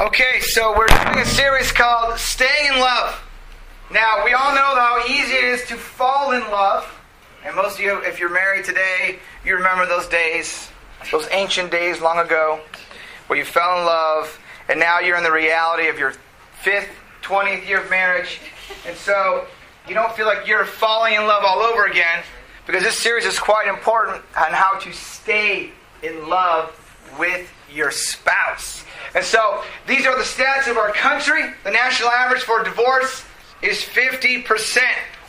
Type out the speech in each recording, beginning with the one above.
Okay, so we're doing a series called Staying in Love. Now, we all know how easy it is to fall in love. And most of you, if you're married today, you remember those days, those ancient days long ago, where you fell in love, and now you're in the reality of your fifth, 20th year of marriage. And so you don't feel like you're falling in love all over again, because this series is quite important on how to stay in love with your spouse. And so these are the stats of our country. The national average for divorce is 50%.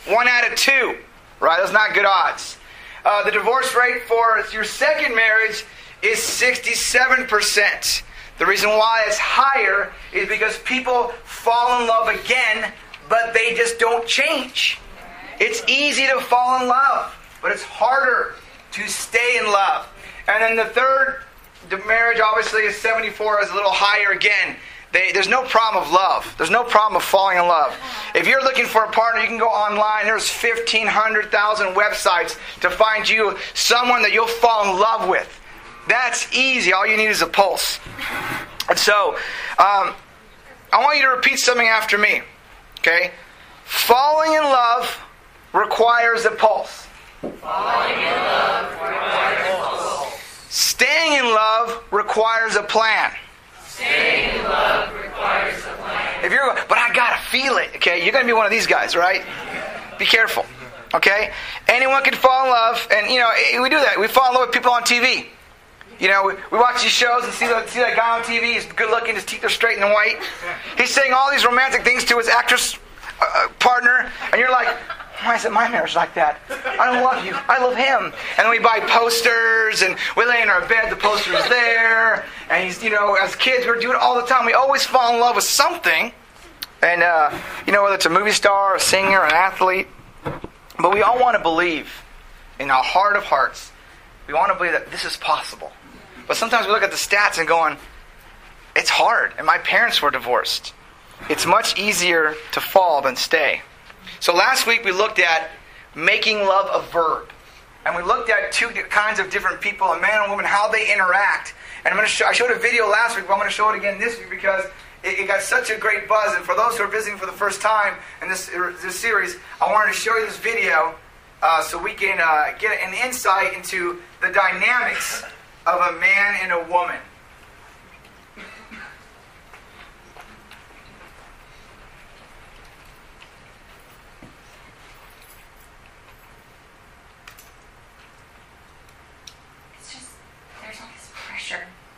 One out of two. Right? That's not good odds. Uh, the divorce rate for your second marriage is 67%. The reason why it's higher is because people fall in love again, but they just don't change. It's easy to fall in love, but it's harder to stay in love. And then the third the marriage obviously is 74 is a little higher again. They, there's no problem of love. There's no problem of falling in love. If you're looking for a partner, you can go online. There's 1,500,000 websites to find you someone that you'll fall in love with. That's easy. All you need is a pulse. And so, um, I want you to repeat something after me. Okay? Falling in love requires a pulse. Falling in love requires a pulse. Staying in love requires a plan. Staying in love requires a plan. If you're, but I gotta feel it. Okay, you're gonna be one of these guys, right? Be careful. Okay, anyone can fall in love, and you know we do that. We fall in love with people on TV. You know, we, we watch these shows and see, the, see that guy on TV. He's good looking, his teeth are straight and white. He's saying all these romantic things to his actress uh, partner, and you're like, why is it my marriage like that? I don't love you. I love him. And we buy posters and we lay in our bed, the poster is there. And he's, you know, as kids, we do it all the time. We always fall in love with something. And, uh, you know, whether it's a movie star, a singer, an athlete. But we all want to believe in our heart of hearts, we want to believe that this is possible. But sometimes we look at the stats and going, it's hard. And my parents were divorced. It's much easier to fall than stay. So last week we looked at making love a verb. And we looked at two kinds of different people, a man and a woman, how they interact. And I'm going to show, I showed a video last week, but I'm going to show it again this week because it, it got such a great buzz. And for those who are visiting for the first time in this, this series, I wanted to show you this video uh, so we can uh, get an insight into the dynamics of a man and a woman.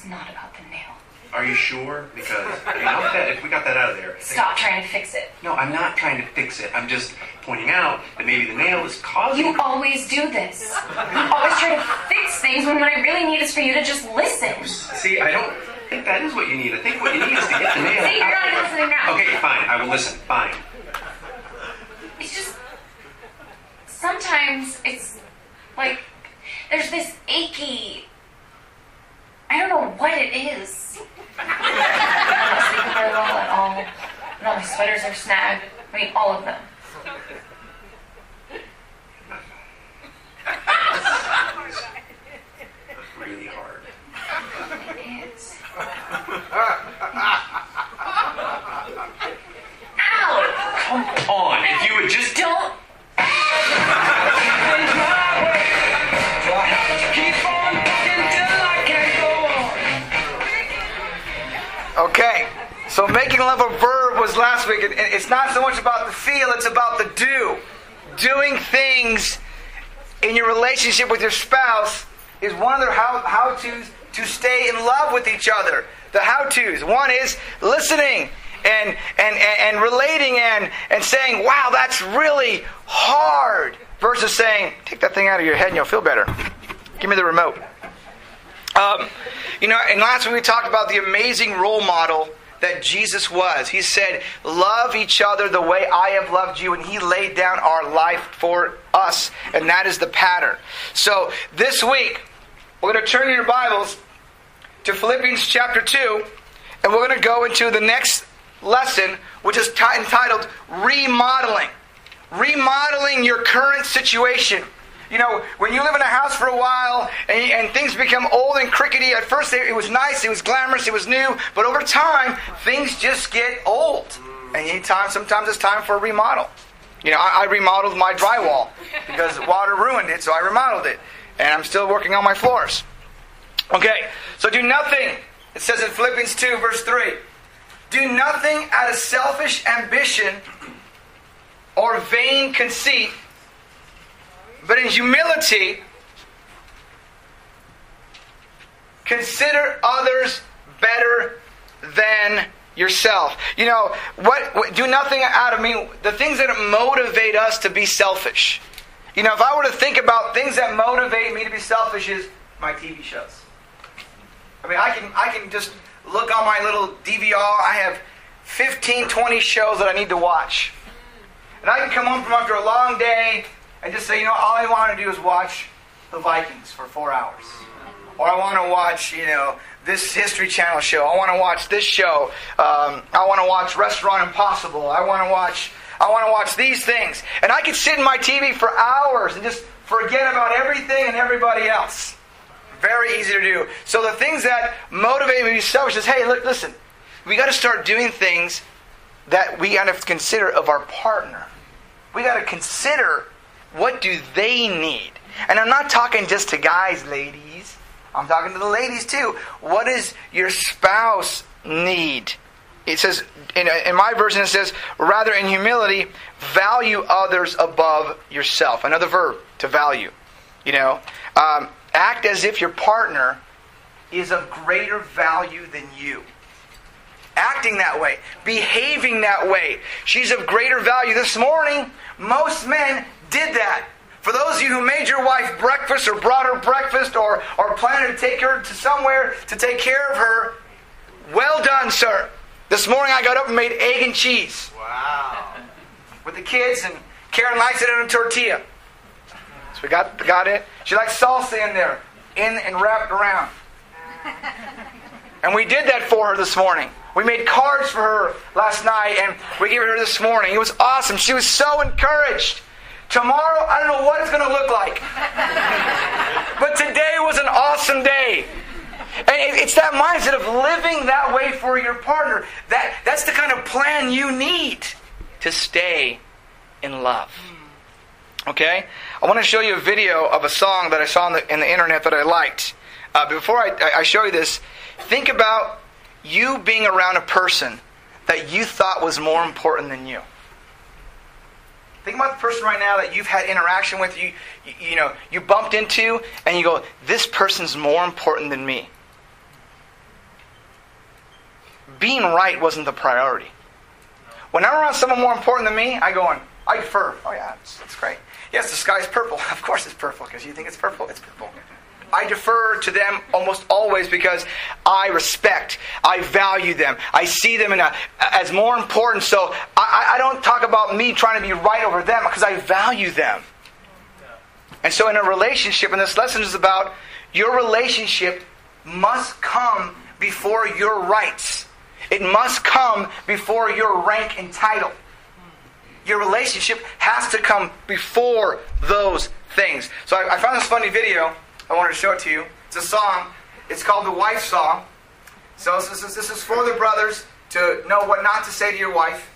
is not about the nail. Are you sure? Because I mean, I'll bet if we got that out of there. Stop trying to fix it. No, I'm not trying to fix it. I'm just pointing out that maybe the nail is causing. You always do this. You always try to fix things when what I really need is for you to just listen. See, I don't think that is what you need. I think what you need is to get the nail. See, you're not listening now. Okay, fine. I will listen. Fine. It's just sometimes it's like there's this achy I don't know what it is. I'm not sleeping very well at all. And all my sweaters are snagged. I mean, all of them. It's not so much about the feel, it's about the do. Doing things in your relationship with your spouse is one of their how, how to's to stay in love with each other. The how to's. One is listening and, and, and, and relating and, and saying, wow, that's really hard, versus saying, take that thing out of your head and you'll feel better. Give me the remote. Um, you know, and last week we talked about the amazing role model that Jesus was. He said, Love each other the way I have loved you. And He laid down our life for us. And that is the pattern. So this week, we're going to turn your Bibles to Philippians chapter 2. And we're going to go into the next lesson, which is t- entitled Remodeling. Remodeling your current situation. You know, when you live in a house for a while and, and things become old and crickety, at first it, was nice, it was glamorous, it was new, but over time, things just get old. And you time, sometimes it's time for a remodel. You know, I, I remodeled my drywall because water ruined it, so I remodeled it. And I'm still working on my floors. Okay, so do nothing. It says in Philippians 2, verse 3 Do nothing out of selfish ambition or vain conceit but in humility, consider others better than yourself. You know, what, what, do nothing out of me the things that motivate us to be selfish. You know, if I were to think about things that motivate me to be selfish is my TV shows. I mean, I can I can just look on my little DVR. I have 15, 20 shows that I need to watch. And I can come home from after a long day and just say, you know, all I want to do is watch the Vikings for four hours. Or I want to watch, you know, this History Channel show. I want to watch this show. Um, I want to watch Restaurant Impossible. I want to watch. I want to watch these things. And I could sit in my TV for hours and just forget about everything and everybody else. Very easy to do. So the things that motivate me to be selfish is, hey, look, listen, we got to start doing things that we got to consider of our partner. We got to consider what do they need? And I'm not talking just to guys, ladies. I'm talking to the ladies too. What does your spouse need? It says, in, in my version, it says, rather in humility, value others above yourself. Another verb, to value. You know, um, act as if your partner is of greater value than you. Acting that way, behaving that way. She's of greater value. This morning, most men did that. For those of you who made your wife breakfast or brought her breakfast or, or planning to take her to somewhere to take care of her, well done, sir. This morning I got up and made egg and cheese. Wow. With the kids, and Karen likes it in a tortilla. So we got, got it. She likes salsa in there, in and wrapped around. And we did that for her this morning. We made cards for her last night and we gave it her this morning. It was awesome. She was so encouraged. Tomorrow, I don't know what it's going to look like. but today was an awesome day. And it's that mindset of living that way for your partner. That, that's the kind of plan you need to stay in love. Okay? I want to show you a video of a song that I saw on the, in the internet that I liked. Uh, before I, I show you this, think about you being around a person that you thought was more important than you. Think about the person right now that you've had interaction with, you, you, know, you bumped into, and you go, this person's more important than me. Being right wasn't the priority. When I'm around someone more important than me, I go on, I defer. Oh yeah, it's, it's great. Yes, the sky's purple. Of course it's purple, because you think it's purple, it's purple. I defer to them almost always because I respect, I value them, I see them a, as more important. So I, I don't talk about me trying to be right over them because I value them. And so in a relationship, and this lesson is about your relationship must come before your rights. It must come before your rank and title. Your relationship has to come before those things. So I, I found this funny video. I wanted to show it to you. It's a song. It's called the Wife Song. So this is, this is for the brothers to know what not to say to your wife.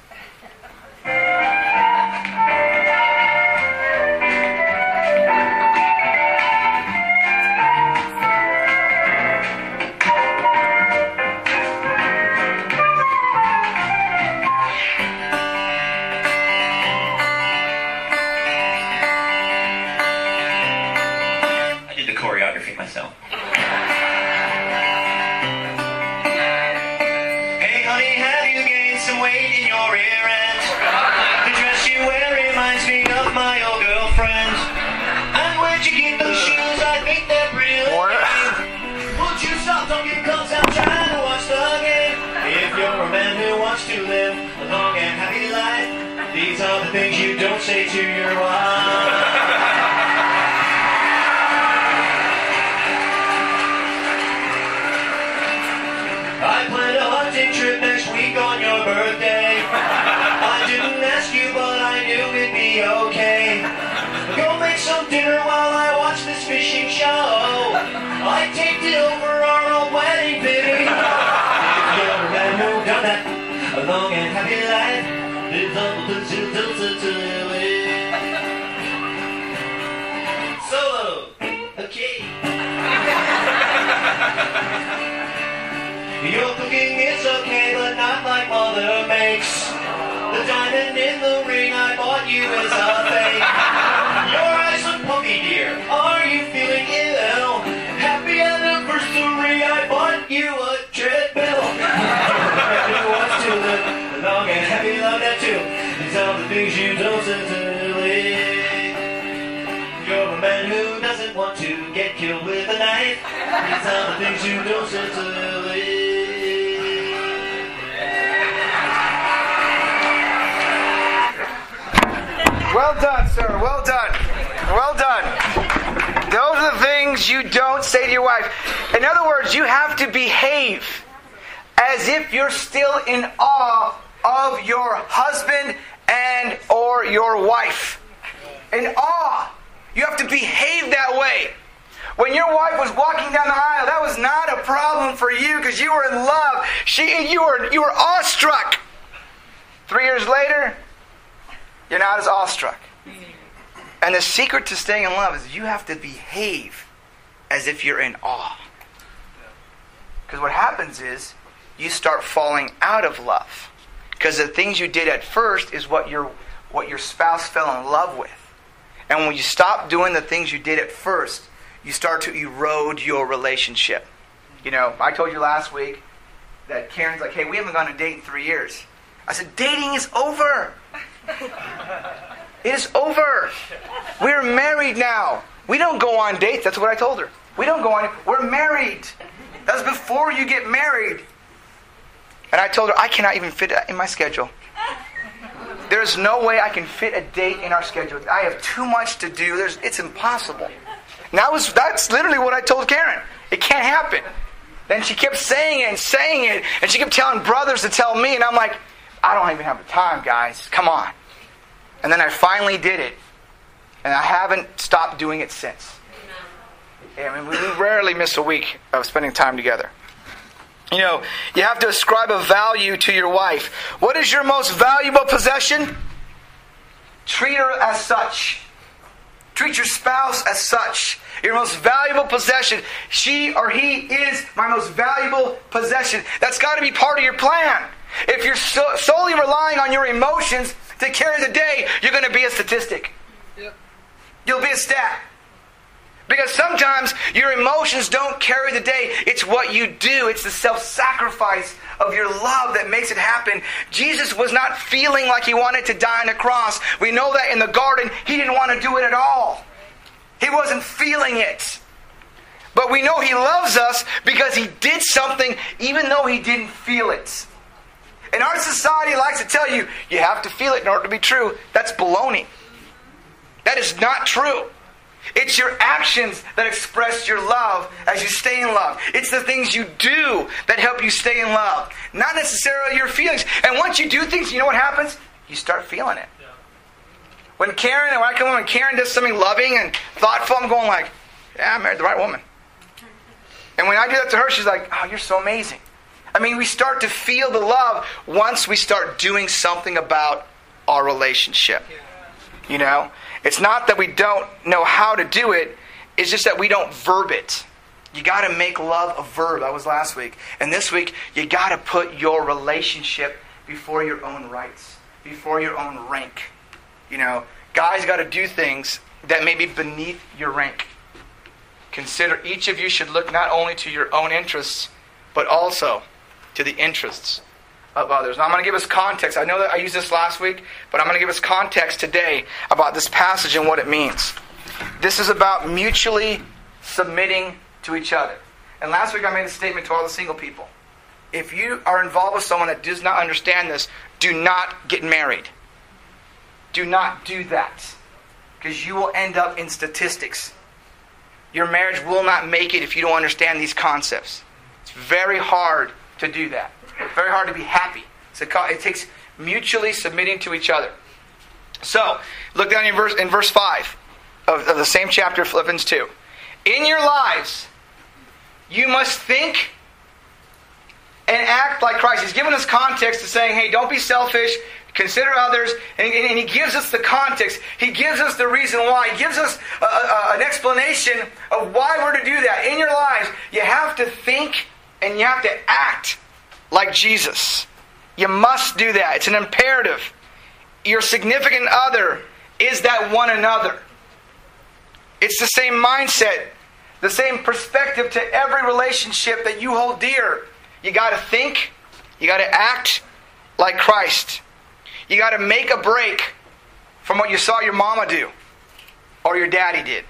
Say to your wife. I plan a hunting trip next week on your birthday. I didn't ask you, but I knew it'd be okay. Go make some dinner while I watch this fishing show. Solo. Okay. Your cooking is okay, but not like mother makes. The diamond in the ring I bought you is a fake. These are the things you don't say to live. Well done, sir. Well done. Well done. Those are the things you don't say to your wife. In other words, you have to behave as if you're still in awe of your husband and or your wife. In awe. You have to behave that way. When your wife was walking down the aisle, that was not a problem for you because you were in love. She, you were, you were awestruck. Three years later, you're not as awestruck. And the secret to staying in love is you have to behave as if you're in awe. Because what happens is you start falling out of love. Because the things you did at first is what your what your spouse fell in love with. And when you stop doing the things you did at first, you start to erode your relationship. You know, I told you last week that Karen's like, hey, we haven't gone on a date in three years. I said, dating is over. It is over. We're married now. We don't go on dates. That's what I told her. We don't go on. We're married. That's before you get married. And I told her I cannot even fit it in my schedule. There's no way I can fit a date in our schedule. I have too much to do. There's, it's impossible. And that was that's literally what I told Karen. It can't happen. Then she kept saying it and saying it, and she kept telling brothers to tell me, and I'm like, I don't even have the time, guys. Come on. And then I finally did it. And I haven't stopped doing it since. I mean, we rarely miss a week of spending time together. You know, you have to ascribe a value to your wife. What is your most valuable possession? Treat her as such. Treat your spouse as such. Your most valuable possession. She or he is my most valuable possession. That's got to be part of your plan. If you're so, solely relying on your emotions to carry the day, you're going to be a statistic. Yep. You'll be a stat. Because sometimes your emotions don't carry the day. It's what you do. It's the self-sacrifice of your love that makes it happen. Jesus was not feeling like he wanted to die on the cross. We know that in the garden, he didn't want to do it at all. He wasn't feeling it. But we know he loves us because he did something even though he didn't feel it. And our society likes to tell you, you have to feel it in order to be true. That's baloney. That is not true. It's your actions that express your love as you stay in love. It's the things you do that help you stay in love, not necessarily your feelings. And once you do things, you know what happens? You start feeling it. When Karen, when I come home and Karen does something loving and thoughtful, I'm going like, yeah, I married the right woman. And when I do that to her, she's like, oh, you're so amazing. I mean, we start to feel the love once we start doing something about our relationship. You know? It's not that we don't know how to do it, it's just that we don't verb it. You got to make love a verb. That was last week. And this week, you got to put your relationship before your own rights, before your own rank. You know, guys got to do things that may be beneath your rank. Consider each of you should look not only to your own interests, but also to the interests of others. I'm going to give us context. I know that I used this last week, but I'm going to give us context today about this passage and what it means. This is about mutually submitting to each other. And last week I made a statement to all the single people. if you are involved with someone that does not understand this, do not get married. Do not do that. Because you will end up in statistics. Your marriage will not make it if you don't understand these concepts. It's very hard to do that. Very hard to be happy. It takes mutually submitting to each other. So, look down in verse, in verse 5 of, of the same chapter, Philippians 2. In your lives, you must think and act like Christ. He's given us context to saying, hey, don't be selfish, consider others, and, and, he gives us the context. He gives us the reason why. He gives us a, a, an explanation of why we're to do that. In your lives, you have to think and you have to act like Jesus. You must do that. It's an imperative. Your significant other is that one another. It's the same mindset, the same perspective to every relationship that you hold dear. You got to think, you got to act like Christ. You got to make a break from what you saw your mama do or your daddy did.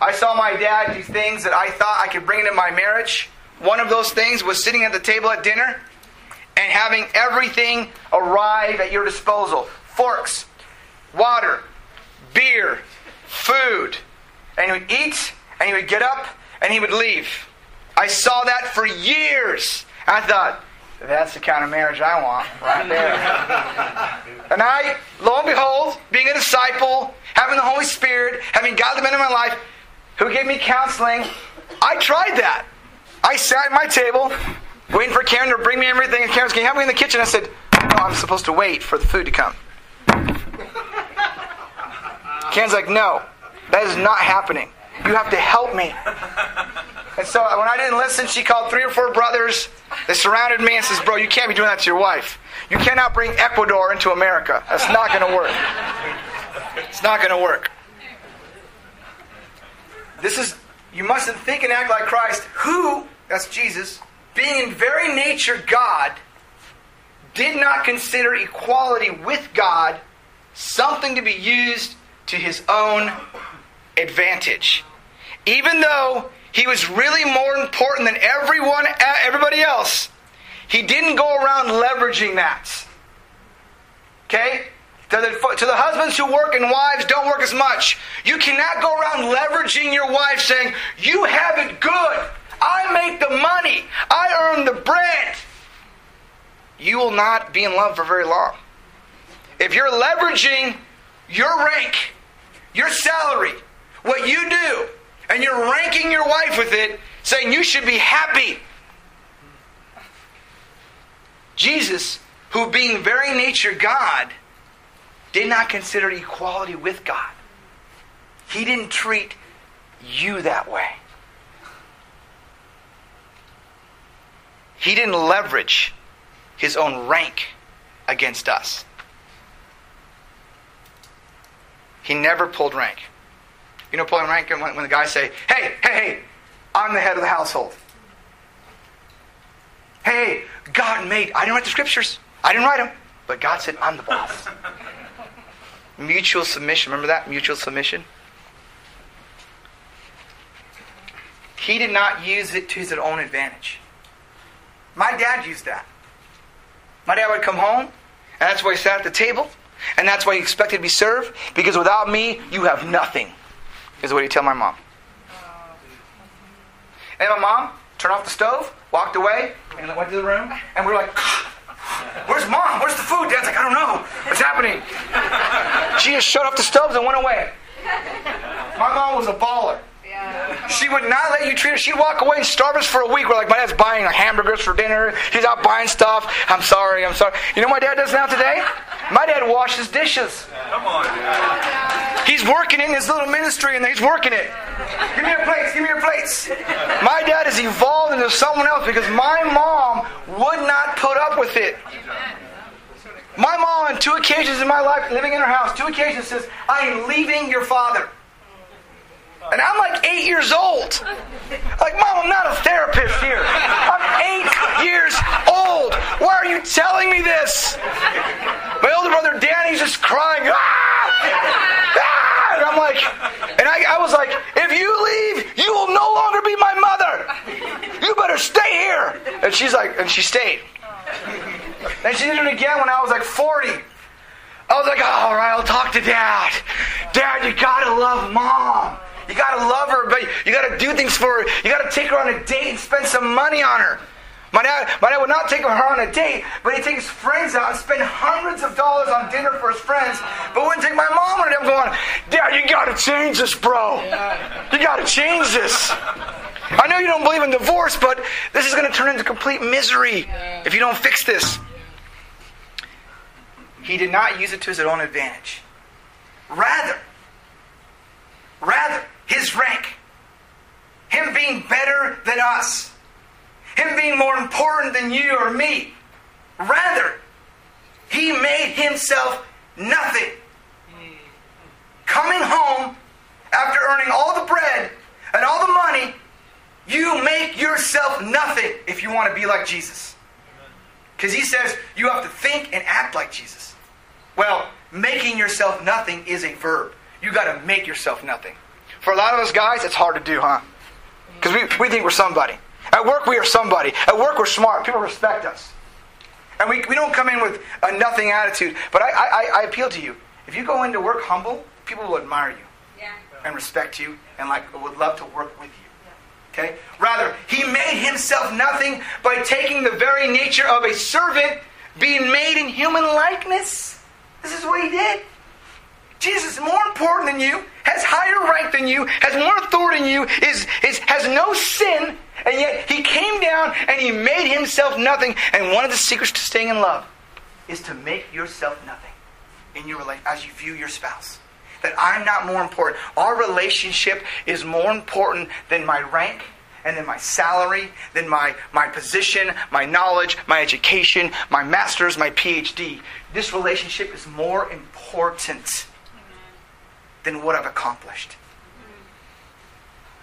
I saw my dad do things that I thought I could bring into my marriage. One of those things was sitting at the table at dinner and having everything arrive at your disposal forks, water, beer, food. And he would eat, and he would get up, and he would leave. I saw that for years. I thought, that's the kind of marriage I want right there. and I, lo and behold, being a disciple, having the Holy Spirit, having godly men in my life who gave me counseling, I tried that. I sat at my table, waiting for Karen to bring me everything, and Karen's going, Have me in the kitchen. I said, No, I'm supposed to wait for the food to come. Karen's like, No, that is not happening. You have to help me. And so when I didn't listen, she called three or four brothers. They surrounded me and says, Bro, you can't be doing that to your wife. You cannot bring Ecuador into America. That's not going to work. It's not going to work. This is, you mustn't think and act like Christ, who, that's Jesus, being in very nature God, did not consider equality with God something to be used to his own advantage. Even though he was really more important than everyone, everybody else, he didn't go around leveraging that. Okay? To the, to the husbands who work and wives don't work as much. You cannot go around leveraging your wife saying, You have it good. I make the money. I earn the bread. You will not be in love for very long. If you're leveraging your rank, your salary, what you do, and you're ranking your wife with it, saying you should be happy. Jesus, who being very nature God, did not consider equality with God. He didn't treat you that way. He didn't leverage his own rank against us. He never pulled rank. You know, pulling rank when, when the guys say, hey, hey, hey, I'm the head of the household. Hey, God made, I didn't write the scriptures. I didn't write them. But God said, I'm the boss. Mutual submission. Remember that? Mutual submission. He did not use it to his own advantage. My dad used that. My dad would come home, and that's why he sat at the table, and that's why he expected to be served, because without me, you have nothing is what he tell my mom. And my mom turned off the stove, walked away, and went to the room, and we are like, Where's mom? Where's the food? Dad's like, I don't know. What's happening? She just shut off the stoves and went away. My mom was a baller. She would not let you treat her. She'd walk away and starve us for a week. We're like, my dad's buying like, hamburgers for dinner. He's out buying stuff. I'm sorry, I'm sorry. You know what my dad does now today? My dad washes dishes. Come on. He's working in his little ministry and he's working it. Give me your plates, give me your plates. My dad has evolved into someone else because my mom would not put up with it. My mom, on two occasions in my life, living in her house, two occasions says, I am leaving your father. And I'm like eight years old. Like, Mom, I'm not a therapist here. I'm eight years old. Why are you telling me this? My older brother Danny's just crying. Ah! Ah! And I'm like, and I, I was like, if you leave, you will no longer be my mother. You better stay here. And she's like, and she stayed. And she did it again when I was like 40. I was like, all right, I'll talk to dad. Dad, you gotta love mom. You gotta love her, but you gotta do things for her. You gotta take her on a date and spend some money on her. My dad, my dad would not take her on a date, but he'd take his friends out and spend hundreds of dollars on dinner for his friends, but wouldn't take my mom on it. I'm going, Dad, you gotta change this, bro. You gotta change this. I know you don't believe in divorce, but this is gonna turn into complete misery if you don't fix this. He did not use it to his own advantage. Rather, rather, his rank, him being better than us, him being more important than you or me, rather, he made himself nothing. Coming home after earning all the bread and all the money, you make yourself nothing if you want to be like Jesus. Because he says you have to think and act like Jesus. Well, making yourself nothing is a verb. You got to make yourself nothing. For a lot of us guys, it's hard to do, huh? Because we, we think we're somebody. At work, we are somebody. At work, we're smart. People respect us. And we, we don't come in with a nothing attitude. But I, I, I appeal to you. If you go into work humble, people will admire you Yeah. and respect you and like would love to work with you. Okay? Rather, he made himself nothing by taking the very nature of a servant, being made in human likeness. This is what he did. Jesus is more important than you, has higher rank than you, has more authority than you, is, is has no sin, and yet he came down and he made himself nothing. And one of the secrets to staying in love is to make yourself nothing in your life as you view your spouse. That I'm not more important. Our relationship is more important than my rank and then my salary, than my, my position, my knowledge, my education, my master's, my PhD. This relationship is more important than what I've accomplished.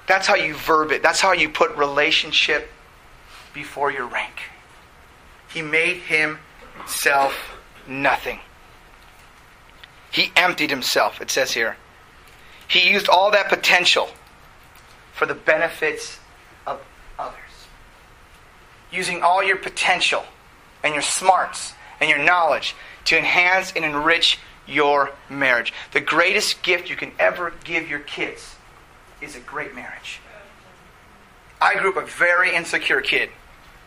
That's how you verb it. That's how you put relationship before your rank. He made himself nothing. He emptied himself, it says here. He used all that potential for the benefits of others. Using all your potential and your smarts and your knowledge to enhance and enrich your marriage. The greatest gift you can ever give your kids is a great marriage. I grew up a very insecure kid.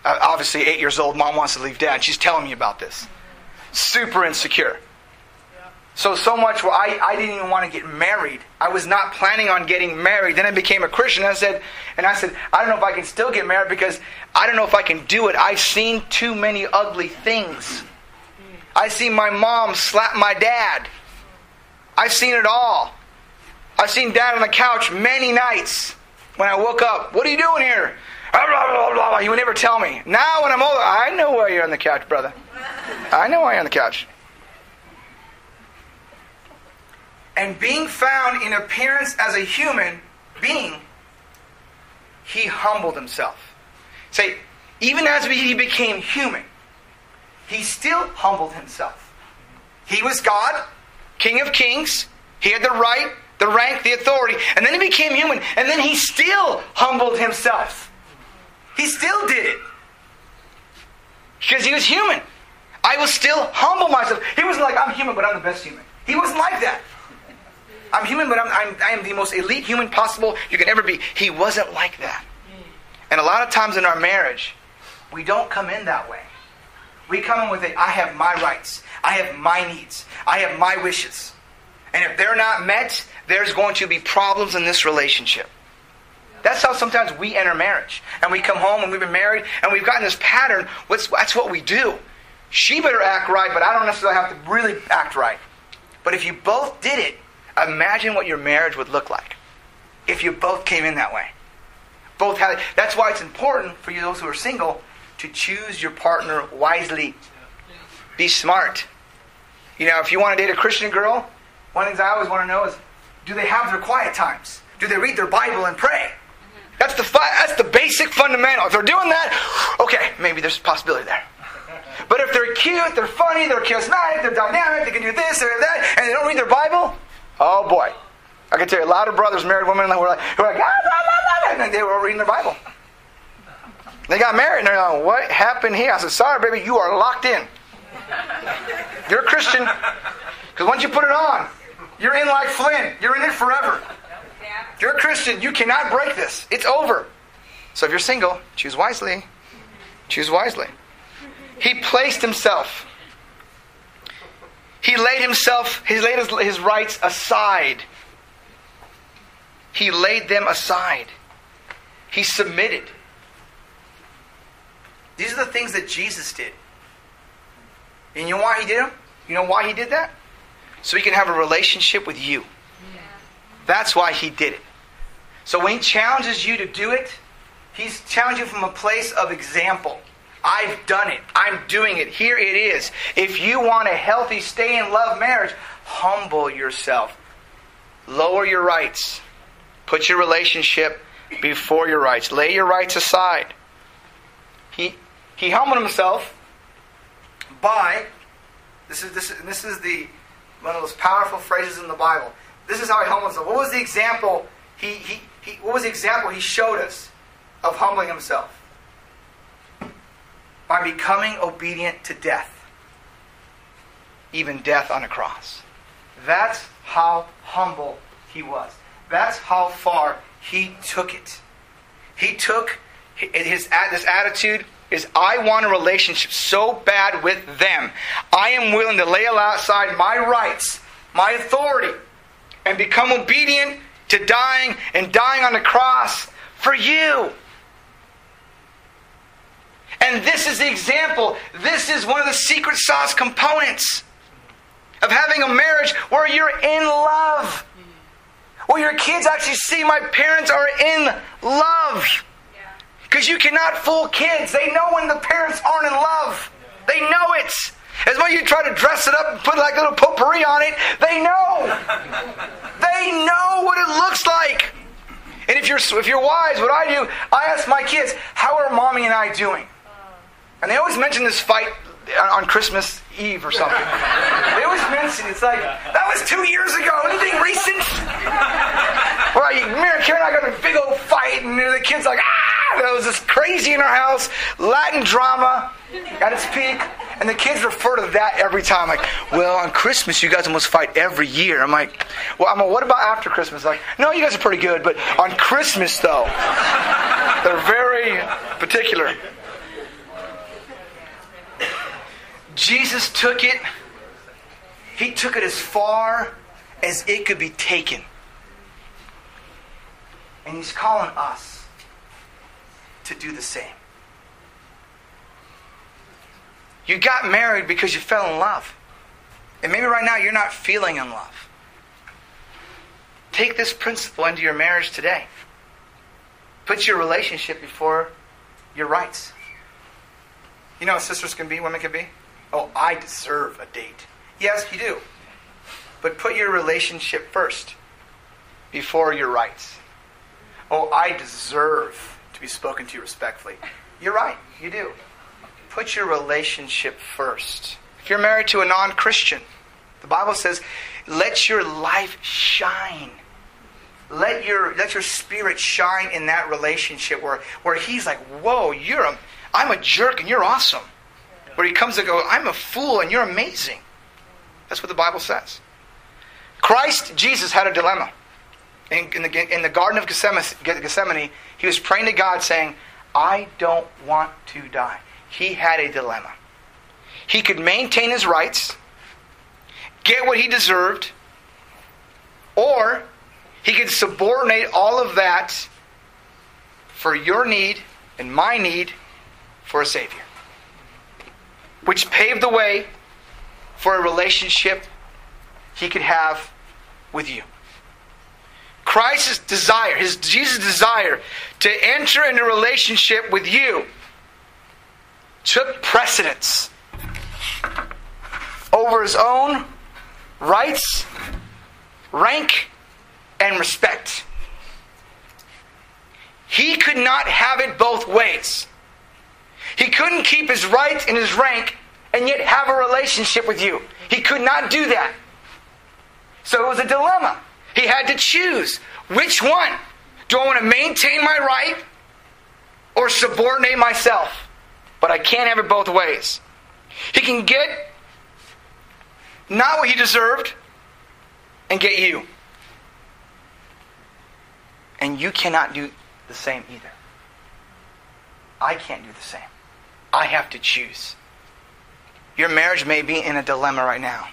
Uh, obviously, eight years old, mom wants to leave dad. She's telling me about this. Super insecure. So, so much where I, I didn't even want to get married. I was not planning on getting married. Then I became a Christian. I said, and I said, I don't know if I can still get married because I don't know if I can do it. I've seen too many ugly things. I've seen my mom slap my dad. I've seen it all. I've seen dad on the couch many nights when I woke up. What are you doing here? Blah, blah, blah, He would never tell me. Now, when I'm older, I know why you're on the couch, brother. I know why you're on the couch. And being found in appearance as a human being, he humbled himself. Say, even as he became human, he still humbled himself. He was God, King of Kings. He had the right, the rank, the authority. And then he became human. And then he still humbled himself. He still did it. Because he was human. I will still humble myself. He wasn't like, I'm human, but I'm the best human. He wasn't like that. I'm human, but I'm, I'm, I am the most elite human possible you can ever be. He wasn't like that. And a lot of times in our marriage, we don't come in that way. We come in with it, I have my rights. I have my needs. I have my wishes. And if they're not met, there's going to be problems in this relationship. That's how sometimes we enter marriage. And we come home and we've been married and we've gotten this pattern. What's, that's what we do. She better act right, but I don't necessarily have to really act right. But if you both did it, imagine what your marriage would look like if you both came in that way. Both had That's why it's important for you, those who are single, to choose your partner wisely. Be smart. You know, if you want to date a Christian girl, one of the things I always want to know is do they have their quiet times? Do they read their Bible and pray? That's the, fi- that's the basic fundamental. If they're doing that, okay, maybe there's a possibility there. But if they're cute, they're funny, they're charismatic, they're dynamic, they can do this or that, and they don't read their Bible, oh boy. I can tell you, a lot of brothers married women who were like, who like ah, blah, blah, blah, and they were reading their Bible. They got married and they're like, what happened here? I said, sorry, baby, you are locked in. You're a Christian. Because once you put it on, you're in like Flynn. You're in it forever. You're a Christian. You cannot break this. It's over. So if you're single, choose wisely. Choose wisely. He placed himself. He laid himself, he laid his, his rights aside. He laid them aside. He submitted. These are the things that Jesus did. And you know why he did them? You know why he did that? So he can have a relationship with you. That's why he did it. So when he challenges you to do it, he's challenging you from a place of example. I've done it. I'm doing it. Here it is. If you want a healthy, stay in love marriage, humble yourself. Lower your rights. Put your relationship before your rights. Lay your rights aside. He, he humbled himself by, this is, this, this is the, one of those powerful phrases in the Bible. This is how he humbled himself. What was the example he, he, he, what was the example he showed us of humbling himself? By becoming obedient to death. Even death on a cross. That's how humble he was. That's how far he took it. He took his this attitude is I want a relationship so bad with them. I am willing to lay aside my rights, my authority, and become obedient to dying and dying on the cross for you. And this is the example. This is one of the secret sauce components of having a marriage where you're in love. Where your kids actually see my parents are in love. Because you cannot fool kids. They know when the parents aren't in love. They know it. As much as you try to dress it up and put like a little potpourri on it, they know. they know what it looks like. And if you're if you're wise, what I do, I ask my kids, "How are mommy and I doing?" And they always mention this fight on Christmas Eve or something. they always mention it's like that was two years ago. Anything recent? Well, Mary Karen and I got a big old fight, and the kids like ah. There was just crazy in our house, Latin drama at its peak. And the kids refer to that every time. Like, well, on Christmas, you guys almost fight every year. I'm like, well, I'm like, what about after Christmas? Like, no, you guys are pretty good, but on Christmas, though, they're very particular. Jesus took it, he took it as far as it could be taken. And he's calling us to do the same. You got married because you fell in love. And maybe right now you're not feeling in love. Take this principle into your marriage today. Put your relationship before your rights. You know what sisters can be, women can be? Oh, I deserve a date. Yes, you do. But put your relationship first before your rights. Oh, I deserve to be spoken to respectfully. You're right, you do. Put your relationship first. If you're married to a non Christian, the Bible says, let your life shine. Let your, let your spirit shine in that relationship where, where he's like, whoa, you're a, I'm a jerk and you're awesome. Where he comes and goes, I'm a fool and you're amazing. That's what the Bible says. Christ, Jesus, had a dilemma. In, in, the, in the Garden of Gethsemane, he was praying to God saying, I don't want to die he had a dilemma. He could maintain his rights, get what he deserved, or he could subordinate all of that for your need and my need for a Savior. Which paved the way for a relationship he could have with you. Christ's desire, his Jesus' desire to enter into a relationship with you took precedence over his own rights, rank, and respect. He could not have it both ways. He couldn't keep his rights and his rank and yet have a relationship with you. He could not do that. So it was a dilemma. He had to choose which one? Do I want to maintain my right or subordinate myself, but I can't have it both ways. He can get not what he deserved and get you. And you cannot do the same either. I can't do the same. I have to choose. Your marriage may be in a dilemma right now,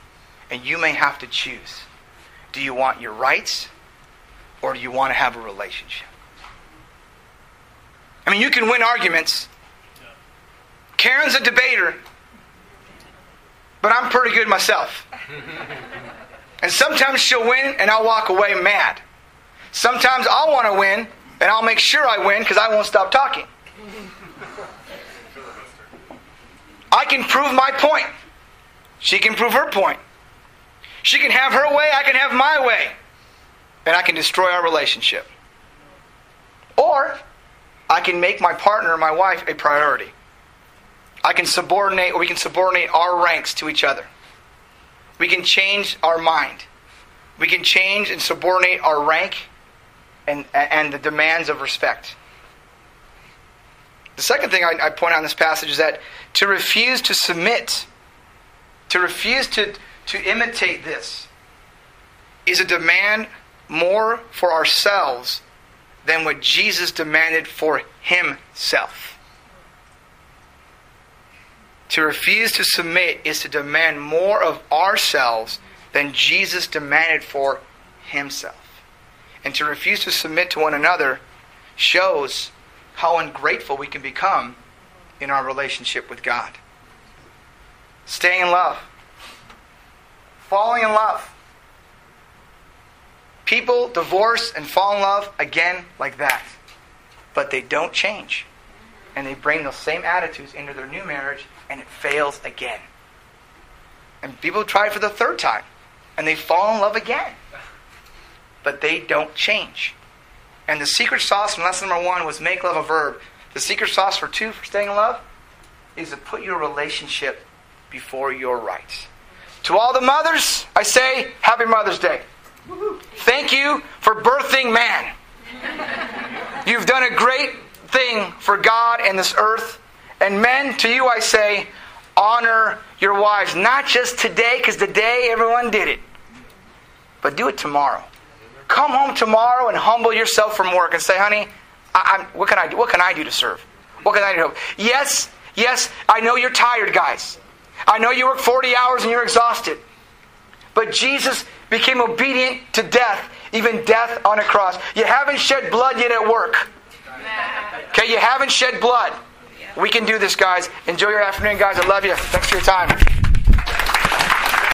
and you may have to choose. Do you want your rights or do you want to have a relationship? I mean, you can win arguments. Karen's a debater, but I'm pretty good myself. And sometimes she'll win and I'll walk away mad. Sometimes I'll want to win and I'll make sure I win because I won't stop talking. I can prove my point. She can prove her point. She can have her way, I can have my way. And I can destroy our relationship. Or I can make my partner my wife a priority. I can subordinate, or we can subordinate our ranks to each other. We can change our mind. We can change and subordinate our rank and, and the demands of respect. The second thing I, I point out in this passage is that to refuse to submit, to refuse to, to imitate this, is a demand more for ourselves than what Jesus demanded for himself. To refuse to submit is to demand more of ourselves than Jesus demanded for himself. And to refuse to submit to one another shows how ungrateful we can become in our relationship with God. Staying in love, falling in love. People divorce and fall in love again like that, but they don't change. And they bring those same attitudes into their new marriage, and it fails again. And people try for the third time, and they fall in love again, but they don't change. And the secret sauce in lesson number one was make love a verb. The secret sauce for two for staying in love is to put your relationship before your rights. To all the mothers, I say, Happy Mother's Day. Thank you for birthing man. You've done a great thing for God and this earth. And men, to you I say, honor your wives. Not just today, because today everyone did it, but do it tomorrow. Come home tomorrow and humble yourself from work and say, honey, I, what, can I do? what can I do to serve? What can I do? Yes, yes, I know you're tired, guys. I know you work 40 hours and you're exhausted. But Jesus became obedient to death, even death on a cross. You haven't shed blood yet at work. Okay, you haven't shed blood. We can do this, guys. Enjoy your afternoon, guys. I love you. Thanks for your time.